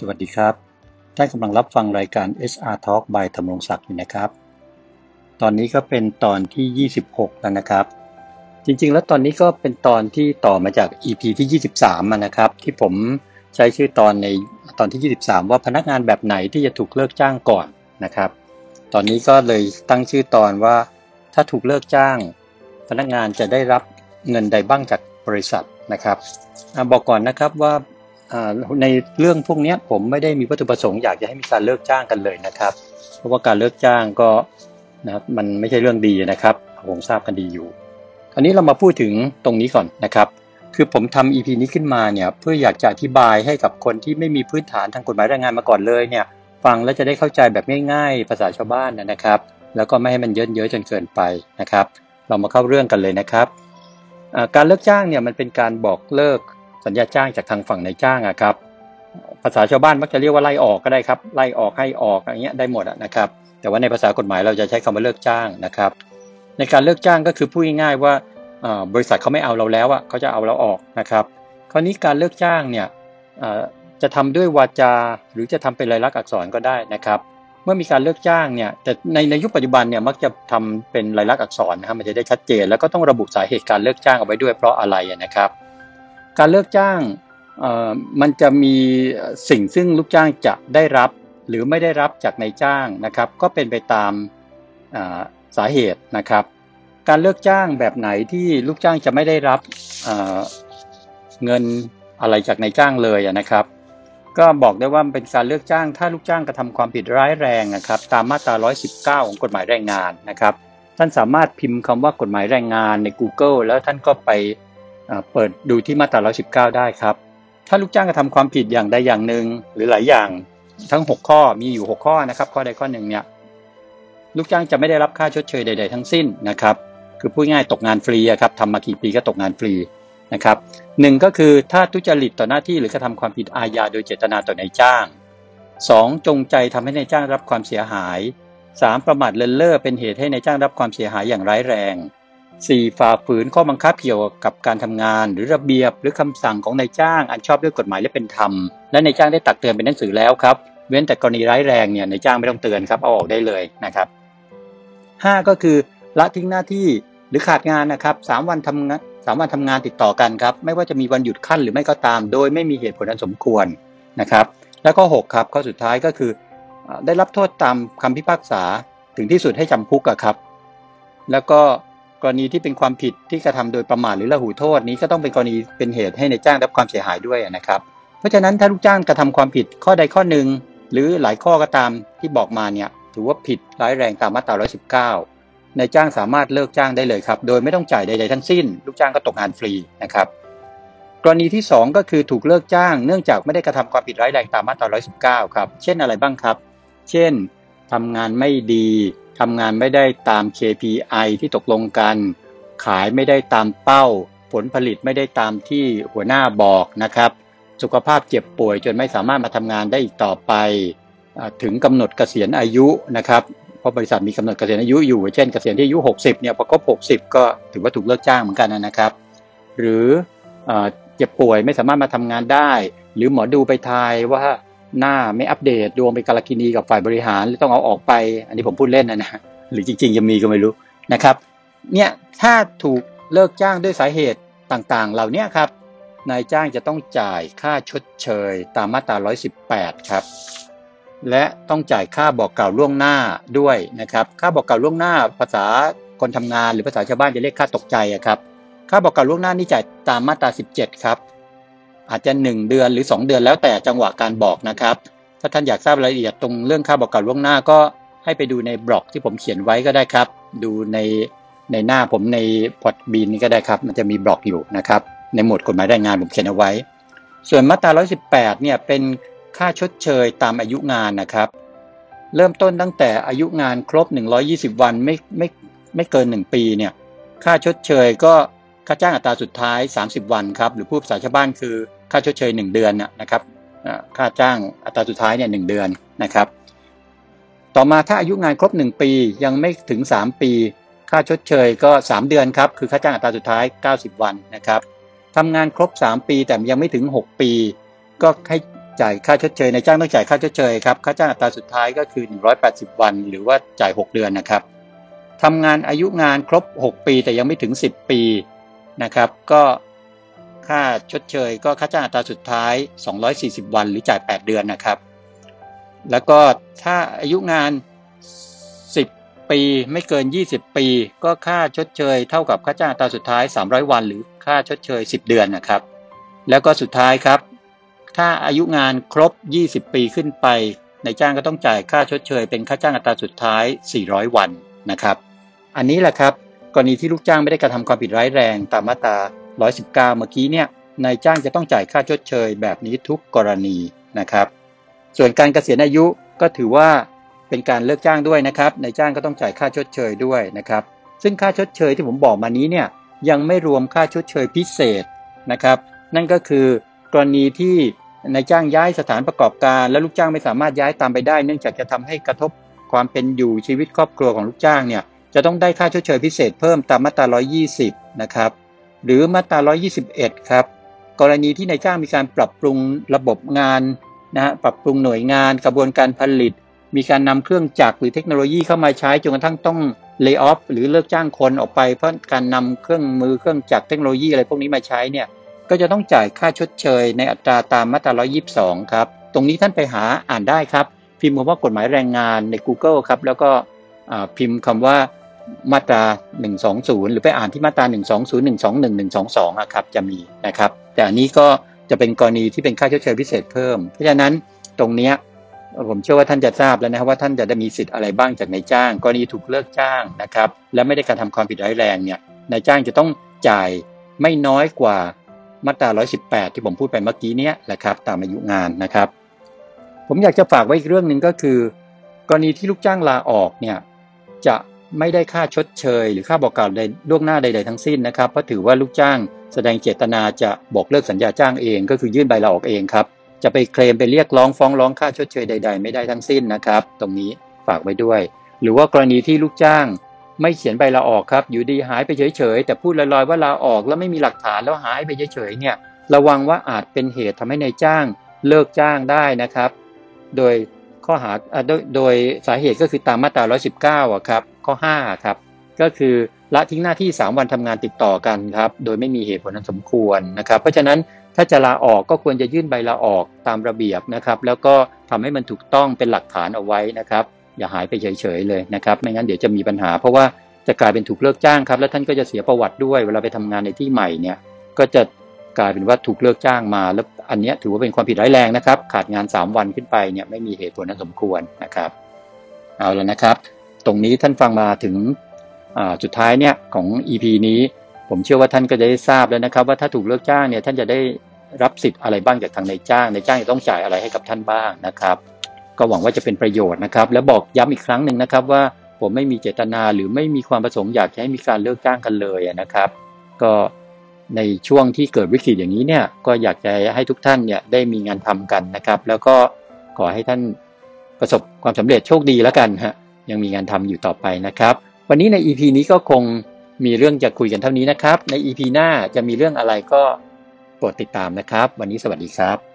สวัสดีครับ ท่านกำลังรับฟังรายการ SR Talk by ธรรมรงศักดิ์อยู่นะครับ ตอนนี้ก็เป็นตอนที่ 26 แล้วนะครับ จริงๆ แล้วตอนนี้ก็เป็นตอนที่ต่อมาจาก EP ที่ 23นะครับ ที่ผมใช้ชื่อตอนในตอนที่ 23 ว่าพนักงานแบบไหนที่จะถูกเลิกจ้างก่อนนะครับ ตอนนี้ก็เลยตั้งชื่อตอนว่า ถ้าถูกเลิกจ้าง พนักงานจะได้รับเงินใดบ้างจากบริษัทนะครับอบอกก่อนนะครับว่า ในเรื่องพวกนี้ผมไม่ได้มีวัตถุประสงค์อยากจะให้มีการเลิกจ้างกันเลยนะครับ เพราะว่าการเลิกจ้างก็นะมันไม่ใช่เรื่องดีนะครับผมทราบกันดีอยู่คราวนี้เรามาพูดถึงตรงนี้ก่อนนะครับ คือผมทำ EP นี้ขึ้นมาเนี่ยเพื่ออยากจะอธิบายให้กับคนที่ไม่มีพื้นฐานทางกฎหมายแรงงานมาก่อนเลยเนี่ยฟังแล้วจะได้เข้าใจแบบง่ายๆ ภาษาชาวบ้านนะครับ แล้วก็ไม่ให้มันเยอะเยอะจนเกินไปนะครับ เรามาเข้าเรื่องกันเลยนะครับ การเลิกจ้างเนี่ยมันเป็นการบอกเลิก สัญญาจ้างจากทางฝั่งนายจ้างอะครับ ภาษาชาวบ้านมักจะเรียกว่าไล่ออกก็ได้ครับ ไล่ออกให้ออกอย่างเงี้ยได้หมดนะครับ แต่ว่าในภาษากฎหมายเราจะใช้คำว่าเลิกจ้างนะครับ ในการเลิกจ้างก็คือพูดง่ายๆว่าบริษัทเขาไม่เอาเราแล้วอะเขาจะเอาเราออกนะครับ คราวนี้การเลิกจ้างเนี่ยจะทำด้วยวาจาหรือจะทำเป็นลายลักษณ์อักษรก็ได้นะครับ เมื่อมีการเลิกจ้างเนี่ยแต่ในในยุคปัจจุบันเนี่ยมักจะทำเป็นลายลักษณ์อักษรนะครับมันจะได้ชัดเจน แล้วก็ต้องระบุสาเหตุการเลิกจ้างเอาไว้ด้วยเพราะอะไรนะครับ การเลิกจ้างมันจะมีสิ่งซึ่งลูกจ้างจะได้รับ หรือไม่ได้รับจากนายจ้างนะครับ ก็เป็นไปตามสาเหตุนะครับ การเลิกจ้างแบบไหนที่ลูกจ้างจะไม่ได้รับเงินอะไรจากนายจ้างเลยนะครับก็บอกได้ว่าเป็นการเลือกจ้าง ถ้าลูกจ้างกระทำความผิดร้ายแรงนะครับ ตามมาตรา 119 ของกฎหมายแรงงานนะครับ ท่านสามารถพิมพ์คำว่ากฎหมายแรงงานใน Google แล้วท่านก็ไป เปิดดูที่มาตรา119 ได้ครับ ถ้าลูกจ้างกระทำความผิดอย่างใดอย่างหนึ่งหรือหลายอย่างทั้ง 6 ข้อมีอยู่ 6 ข้อนะครับ ข้อใดข้อหนึ่งเนี่ยลูกจ้างจะไม่ได้รับค่าชดเชยใด ๆ ทั้งสิ้นนะครับ คือพูดง่ายตกงานฟรีครับทำมากี่ปีก็ตกงานฟรีนะครับหนึ่งก็คือถ้าทุจริตต่อหน้าที่หรือกระทำความผิดอาญาโดยเจตนาต่อนายจ้าง 2. จงใจทำให้นายจ้างรับความเสียหาย 3. ประมาทเลินเล่อเป็นเหตุให้นายจ้างรับความเสียหายอย่างร้ายแรง 4. ฝ่าฝืนข้อบังคับเกี่ยวกับการทำงาน หรือระเบียบหรือคำสั่งของนายจ้าง อันชอบด้วยกฎหมายและเป็นธรรม และนายจ้างได้ตักเตือนเป็นหนังสือแล้วครับ เว้นแต่กรณีร้ายแรงเนี่ยนายจ้างไม่ต้องเตือนครับเอาออกได้เลยนะครับ 5. ก็คือละทิ้งหน้าที่หรือขาดงานนะครับสวันทำงานสามวันทำงานติดต่อกันครับ ไม่ว่าจะมีวันหยุดขั้นหรือไม่ก็ตาม โดยไม่มีเหตุผลอันสมควรนะครับ แล้วก็ 6 ครับข้อสุดท้ายก็คือ ได้รับโทษตามคำพิพากษาถึงที่สุดให้จำคุกครับ แล้วก็ กรณีที่เป็นความผิดที่กระทำโดยประมาทหรือละหูโทษนี้ก็ต้องเป็นกรณีเป็นเหตุให้ในจ้างรับความเสียหายด้วยนะครับ เพราะฉะนั้นถ้าลูกจ้างกระทำความผิดข้อใดข้อหนึ่ง หรือหลายข้อก็ตามที่บอกมาเนี่ยถือว่าผิดร้ายแรงตามมาตรา119นายจ้างสามารถเลิกจ้างได้เลยครับ โดยไม่ต้องจ่ายใดๆทั้งสิ้น ลูกจ้างก็ตกงานฟรีนะครับ กรณีที่ 2 ก็คือถูกเลิกจ้าง เนื่องจากไม่ได้กระทำความผิดร้ายแรงตามมาตรา119ครับ เช่นอะไรบ้างครับ เช่นทำงานไม่ดี ทำงานไม่ได้ตาม KPI ที่ตกลงกัน ขายไม่ได้ตามเป้า ผลผลิตไม่ได้ตามที่หัวหน้าบอกนะครับ สุขภาพเจ็บป่วยจนไม่สามารถมาทำงานได้อีกต่อไป ถึงกำหนดเกษียณอายุนะครับ เพราะบริษัทมีกำหนดเกษียณอายุอยู่ เช่นเกษียณที่อายุ 60เนี่ยพอครบ60 ก็ถือว่าถูกเลิกจ้างเหมือนกันนะครับ หรือเจ็บป่วยไม่สามารถมาทำงานได้ หรือหมอดูไปทายว่า หน้าไม่อัปเดตดวงไปกาลกินีกับฝ่ายบริหารต้องเอาออกไป อันนี้ผมพูดเล่นนะนะหรือจริงๆยังมีก็ไม่รู้นะครับ เนี่ยถ้าถูกเลิกจ้างด้วยสาเหตุต่างๆ เหล่านี้ครับนายจ้างจะต้องจ่ายค่าชดเชยตามมาตรา 118 ครับ และต้องจ่ายค่าบอกกล่าวล่วงหน้าด้วยนะครับ ค่าบอกกล่าวล่วงหน้าภาษาคนทำงานหรือภาษาชาวบ้านจะเรียกค่าตกใจครับ ค่าบอกกล่าวล่วงหน้านี่จ่ายตามมาตรา 17 ครับ อาจจะ 1 เดือนหรือ 2 เดือนแล้วแต่จังหวะการบอกนะครับ ถ้าท่านอยากทราบรายละเอียดตรงเรื่องค่าบอกกล่าวล่วงหน้าก็ให้ไปดูในบล็อกที่ผมเขียนไว้ก็ได้ครับ ดูในในหน้าผมในพอดบีนนี้ก็ได้ครับ มันจะมีบล็อกอยู่นะครับ ในหมวดกฎหมายแรงงานผมเขียนเอาไว้ ส่วนมาตรา 118 เนี่ยเป็นค่าชดเชยตามอายุงานนะครับ เริ่มต้นตั้งแต่อายุงานครบ 120 วันไม่ไม่ไม่เกิน 1 ปีเนี่ยค่าชดเชยก็ค่าจ้างอัตราสุดท้าย 30 วันครับ หรือผู้ภาษาชาวบ้านคือ ค่าชดเชย 1 เดือนนะครับค่าจ้างอัตราสุดท้ายเนี่ยหเดือนนะครับ ต่อมาถ้าอายุงานครบ 1 ปียังไม่ถึง 3 ปี ค่าชดเชยก็ 3 เดือนครับคือค่าจ้างอัตราสุดท้าย 90 วันนะครับทำงานครบ 3 ปีแต่ยังไม่ถึง 6 ปี ก็ให้จ่ายค่าชดเชยในจ้างต้องจ่ายค่าชดเชยครับค่าจ้างอัตราสุดท้ายก็คือ 180 วัน หรือว่าจ่าย 6 เดือนนะครับทำงานอายุงานครบ 6 ปีแต่ยังไม่ถึง 10 ปีนะครับ ก็ ค่าชดเชยก็ค่าจ้างอัตราสุดท้าย 240 วันหรือจ่าย 8 เดือนนะครับ แล้วก็ถ้าอายุงาน 10 ปีไม่เกิน 20 ปี ก็ค่าชดเชยเท่ากับค่าจ้างอัตราสุดท้าย 300 วัน หรือค่าชดเชย 10 เดือนนะครับ แล้วก็สุดท้ายครับ ถ้าอายุงานครบ 20 ปีขึ้นไปในจ้างก็ต้องจ่ายค่าชดเชย เป็นค่าจ้างอัตราสุดท้าย 400 วันนะครับ อันนี้แหละครับ กรณีที่ลูกจ้างไม่ได้กระทำความผิดร้ายแรงตามมาตรา 119 เมื่อกี้เนี่ยนายจ้างจะต้องจ่ายค่าชดเชยแบบนี้ทุกกรณีนะครับ ส่วนการเกษียณอายุก็ถือว่าเป็นการเลิกจ้างด้วยนะครับนายจ้างก็ต้องจ่ายค่าชดเชยด้วยนะครับ ซึ่งค่าชดเชยที่ผมบอกมานี้เนี่ยยังไม่รวมค่าชดเชยพิเศษนะครับ นั่นก็คือกรณีที่นายจ้างย้ายสถานประกอบการ และลูกจ้างไม่สามารถย้ายตามไปได้ เนื่องจากจะทำให้กระทบความเป็นอยู่ชีวิตครอบครัวของลูกจ้างเนี่ยจะต้องได้ค่าชดเชยพิเศษเพิ่มตามมาตรา 120 นะครับ หรือมาตรา 121 ครับ กรณีที่นายจ้างมีการปรับปรุงระบบงานนะฮะปรับปรุงหน่วยงานกระบวนการผลิต มีการนำเครื่องจักรหรือเทคโนโลยีเข้ามาใช้จนกระทั่งต้องเลิกออฟหรือเลิกจ้างคนออกไป เพราะการนำเครื่องมือเครื่องจักรเทคโนโลยีอะไรพวกนี้มาใช้เนี่ยก็จะต้องจ่ายค่าชดเชยในอัตราตามมาตรา 122 ครับ ตรงนี้ท่านไปหาอ่านได้ครับ พิมพ์คำว่ากฎหมายแรงงานใน Google ครับ แล้วก็พิมพ์คำว่า มาตรา 120 หรือไปอ่านที่มาตรา 120 121 122อะครับจะมีนะครับ แต่อันนี้ก็จะเป็นกรณีที่เป็นค่าชดเชยพิเศษเพิ่ม เพราะฉะนั้นตรงเนี้ยผมเชื่อว่าท่านจะทราบแล้วนะครับว่าท่านจะได้มีสิทธิ์อะไรบ้างจากนายจ้าง กรณีถูกเลิกจ้างนะครับ และไม่ได้การทำความผิดร้ายแรงเนี่ยนายจ้างจะต้องจ่ายไม่น้อยกว่ามาตรา 118 ที่ผมพูดไปเมื่อกี้เนี้ยแหละครับ ตามอายุงานนะครับ ผมอยากจะฝากไว้อีกเรื่องหนึ่งก็คือ กรณีที่ลูกจ้างลาออกเนี่ยจะ ไม่ได้ค่าชดเชย หรือค่าบอกกล่าวใดล่วงหน้าใด ๆ ทั้งสิ้นนะครับเพราะถือว่าลูกจ้าง แสดงเจตนาจะบอกเลิกสัญญาจ้างเอง ก็คือยื่นใบลาออกเองครับ จะไปเคลมไปเรียกร้องฟ้องร้องค่าชดเชยใด ๆ ไม่ได้ทั้งสิ้นนะครับ ตรงนี้ฝากไว้ด้วย หรือว่ากรณีที่ลูกจ้าง ไม่เขียนใบลาออกครับ อยู่ดีหายไปเฉยๆแต่พูดลอยๆว่าลาออกแล้วไม่มีหลักฐานแล้วหายไปเฉยๆเนี่ย ระวังว่าอาจเป็นเหตุทำให้ในายจ้างเลิกจ้างได้นะครับ โดยข้อหาโดยโดยสาเหตุก็คือตามมาตรา 119อะครับ ข้อ5ครับก็คือละทิ้งหน้าที่ 3 วันทำงานติดต่อกันครับโดยไม่มีเหตุผลอันสมควรนะครับ เพราะฉะนั้นถ้าจะลาออกก็ควรจะยื่นใบลาออกตามระเบียบนะครับ แล้วก็ทำให้มันถูกต้องเป็นหลักฐานเอาไว้นะครับ อย่าหายไปเฉยๆเลยนะครับไม่งั้นเดี๋ยวจะมีปัญหา เพราะว่าจะกลายเป็นถูกเลิกจ้างครับ แล้วท่านก็จะเสียประวัติด้วย เวลาไปทำงานในที่ใหม่เนี่ยก็จะกลายเป็นว่าถูกเลิกจ้างมา แล้วอันนี้ถือว่าเป็นความผิดร้ายแรงนะครับ ขาดงาน 3 วันขึ้นไปเนี่ยไม่มีเหตุผลอันสมควรนะครับ เอาแล้วนะครับ ตรงนี้ท่านฟังมาถึงจุดท้ายเนี่ยของ EP นี้ ผมเชื่อว่าท่านก็จะได้ทราบแล้วนะครับ ว่าถ้าถูกเลิกจ้างเนี่ยท่านจะได้รับสิทธิ์อะไรบ้างจากทางนายจ้างนายจ้างจะต้องจ่ายอะไรให้กับท่านบ้างนะครับ ก็หวังว่าจะเป็นประโยชน์นะครับ และบอกย้ำอีกครั้งหนึ่งนะครับว่าผมไม่มีเจตนาหรือไม่มีความประสงค์อยากให้มีการเลิกจ้างกันเลยนะครับ ก็ในช่วงที่เกิดวิกฤตอย่างนี้เนี่ยก็อยากจะให้ทุกท่านเนี่ยได้มีงานทำกันนะครับ แล้วก็ขอให้ท่านประสบความสำเร็จโชคดีแล้วกันฮะ ยังมีงานทำอยู่ต่อไปนะครับ วันนี้ใน EP นี้ก็คงมีเรื่องจะคุยกันเท่านี้นะครับ ใน EP หน้าจะมีเรื่องอะไรก็โปรดติดตามนะครับ วันนี้สวัสดีครับ